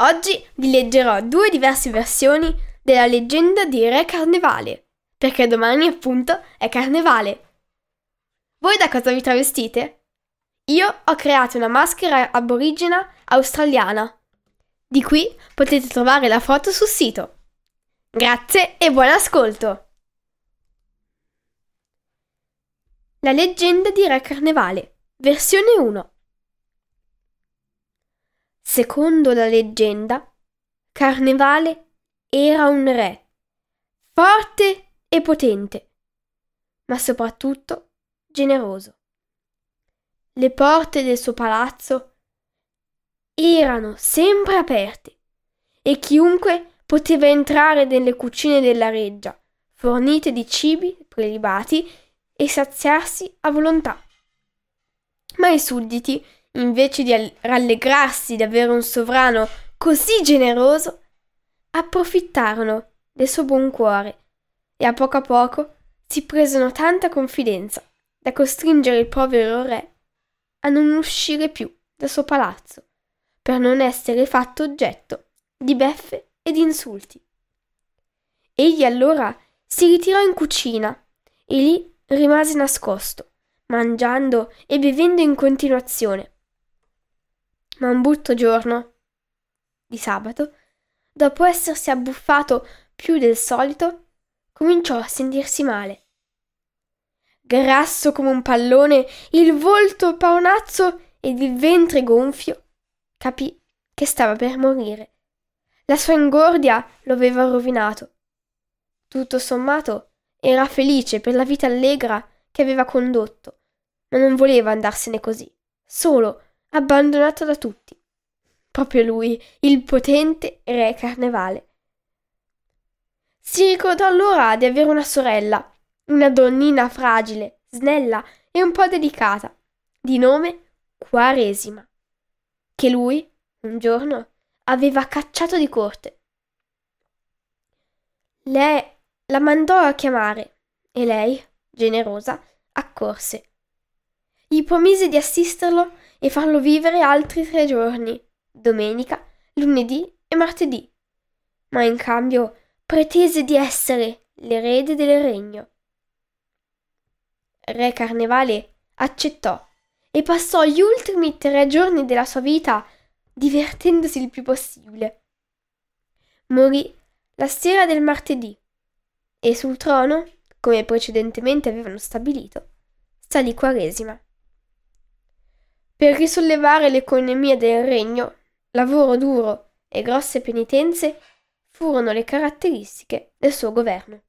Oggi vi leggerò due diverse versioni della leggenda di Re Carnevale, perché domani appunto è Carnevale. Voi da cosa vi travestite? Io ho creato una maschera aborigena australiana. Di qui potete trovare la foto sul sito. Grazie e buon ascolto! La leggenda di Re Carnevale, versione 1. Secondo la leggenda, Carnevale era un re, forte e potente, ma soprattutto generoso. Le porte del suo palazzo erano sempre aperte e chiunque poteva entrare nelle cucine della reggia, fornite di cibi prelibati e saziarsi a volontà. Ma i sudditi invece di rallegrarsi di avere un sovrano così generoso, approfittarono del suo buon cuore e a poco a poco si presero tanta confidenza da costringere il povero re a non uscire più dal suo palazzo per non essere fatto oggetto di beffe e di insulti. Egli allora si ritirò in cucina e lì rimase nascosto, mangiando e bevendo in continuazione ma un brutto giorno di sabato, dopo essersi abbuffato più del solito, cominciò a sentirsi male. Grasso come un pallone, il volto paonazzo ed il ventre gonfio, capì che stava per morire. La sua ingordia lo aveva rovinato. Tutto sommato era felice per la vita allegra che aveva condotto, ma non voleva andarsene così, solo abbandonato da tutti. Proprio lui, il potente re carnevale. Si ricordò allora di avere una sorella, una donnina fragile, snella e un po' delicata, di nome Quaresima, che lui, un giorno, aveva cacciato di corte. Lei la mandò a chiamare e lei, generosa, accorse. Gli promise di assisterlo e farlo vivere altri tre giorni, domenica, lunedì e martedì. Ma in cambio pretese di essere l'erede del regno. Re Carnevale accettò e passò gli ultimi tre giorni della sua vita divertendosi il più possibile. Morì la sera del martedì e sul trono, come precedentemente avevano stabilito, salì Quaresima. Per risollevare l'economia del regno, lavoro duro e grosse penitenze furono le caratteristiche del suo governo.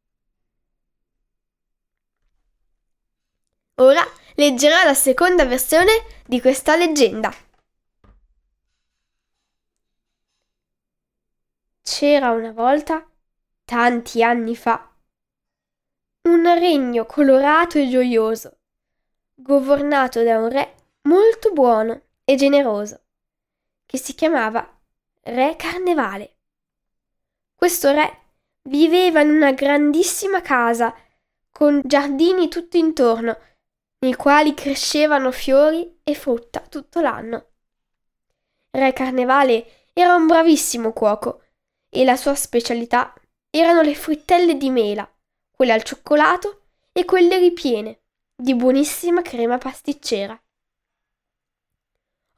Ora leggerò la seconda versione di questa leggenda. C'era una volta, tanti anni fa, un regno colorato e gioioso, governato da un re molto buono e generoso, che si chiamava Re Carnevale. Questo re viveva in una grandissima casa con giardini tutto intorno, nei quali crescevano fiori e frutta tutto l'anno. Re Carnevale era un bravissimo cuoco e la sua specialità erano le frittelle di mela, quelle al cioccolato e quelle ripiene di buonissima crema pasticcera.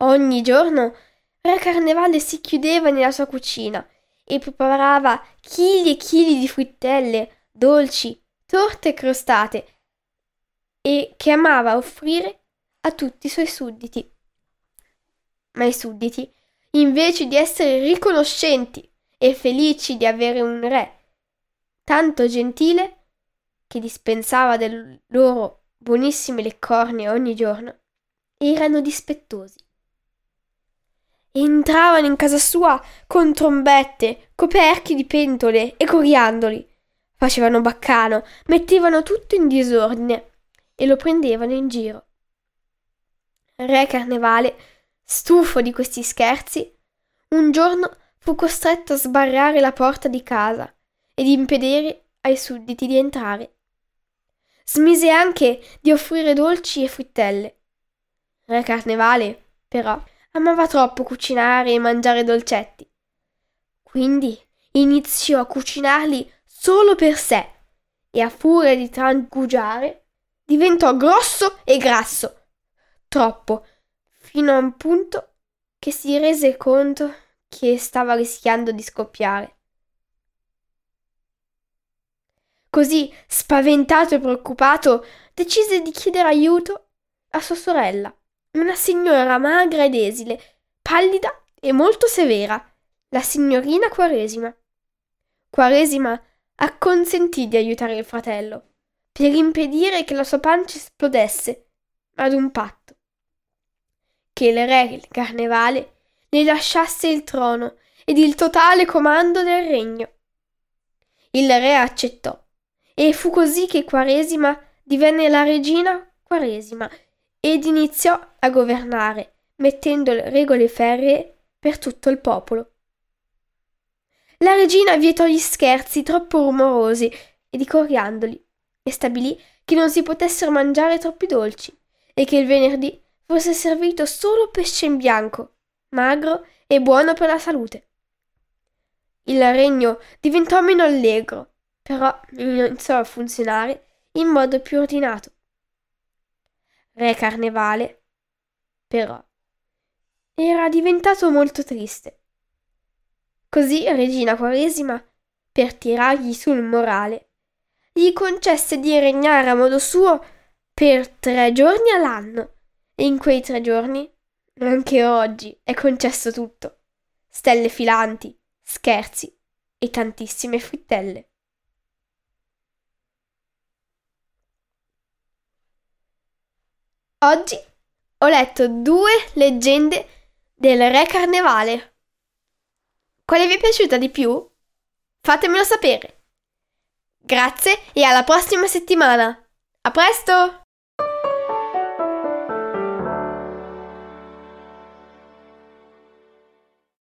Ogni giorno Re Carnevale si chiudeva nella sua cucina e preparava chili e chili di frittelle, dolci, torte crostate e che amava offrire a tutti i suoi sudditi. Ma i sudditi, invece di essere riconoscenti e felici di avere un re tanto gentile che dispensava delle loro buonissime leccornie ogni giorno, erano dispettosi. Entravano in casa sua con trombette, coperchi di pentole e coriandoli. Facevano baccano, mettevano tutto in disordine e lo prendevano in giro. Re Carnevale, stufo di questi scherzi, un giorno fu costretto a sbarrare la porta di casa ed impedire ai sudditi di entrare. Smise anche di offrire dolci e frittelle. Re Carnevale, però, amava troppo cucinare e mangiare dolcetti. Quindi iniziò a cucinarli solo per sé e a furia di trangugiare diventò grosso e grasso. Troppo, fino a un punto che si rese conto che stava rischiando di scoppiare. Così, spaventato e preoccupato, decise di chiedere aiuto a sua sorella, una signora magra ed esile, pallida e molto severa, la signorina Quaresima. Quaresima acconsentì di aiutare il fratello, per impedire che la sua pancia esplodesse, ad un patto. Che il re il carnevale le lasciasse il trono ed il totale comando del regno. Il re accettò e fu così che Quaresima divenne la regina Quaresima ed iniziò a governare, mettendo le regole ferree per tutto il popolo. La regina vietò gli scherzi troppo rumorosi e i coriandoli e stabilì che non si potessero mangiare troppi dolci e che il venerdì fosse servito solo pesce in bianco, magro e buono per la salute. Il regno diventò meno allegro però iniziò a funzionare in modo più ordinato. Re Carnevale, però, era diventato molto triste. Così Regina Quaresima, per tirargli sul morale, gli concesse di regnare a modo suo per tre giorni all'anno. E in quei tre giorni, anche oggi, è concesso tutto. Stelle filanti, scherzi e tantissime frittelle. Oggi ho letto due leggende del Re Carnevale. Quale vi è piaciuta di più? Fatemelo sapere. Grazie e alla prossima settimana. A presto!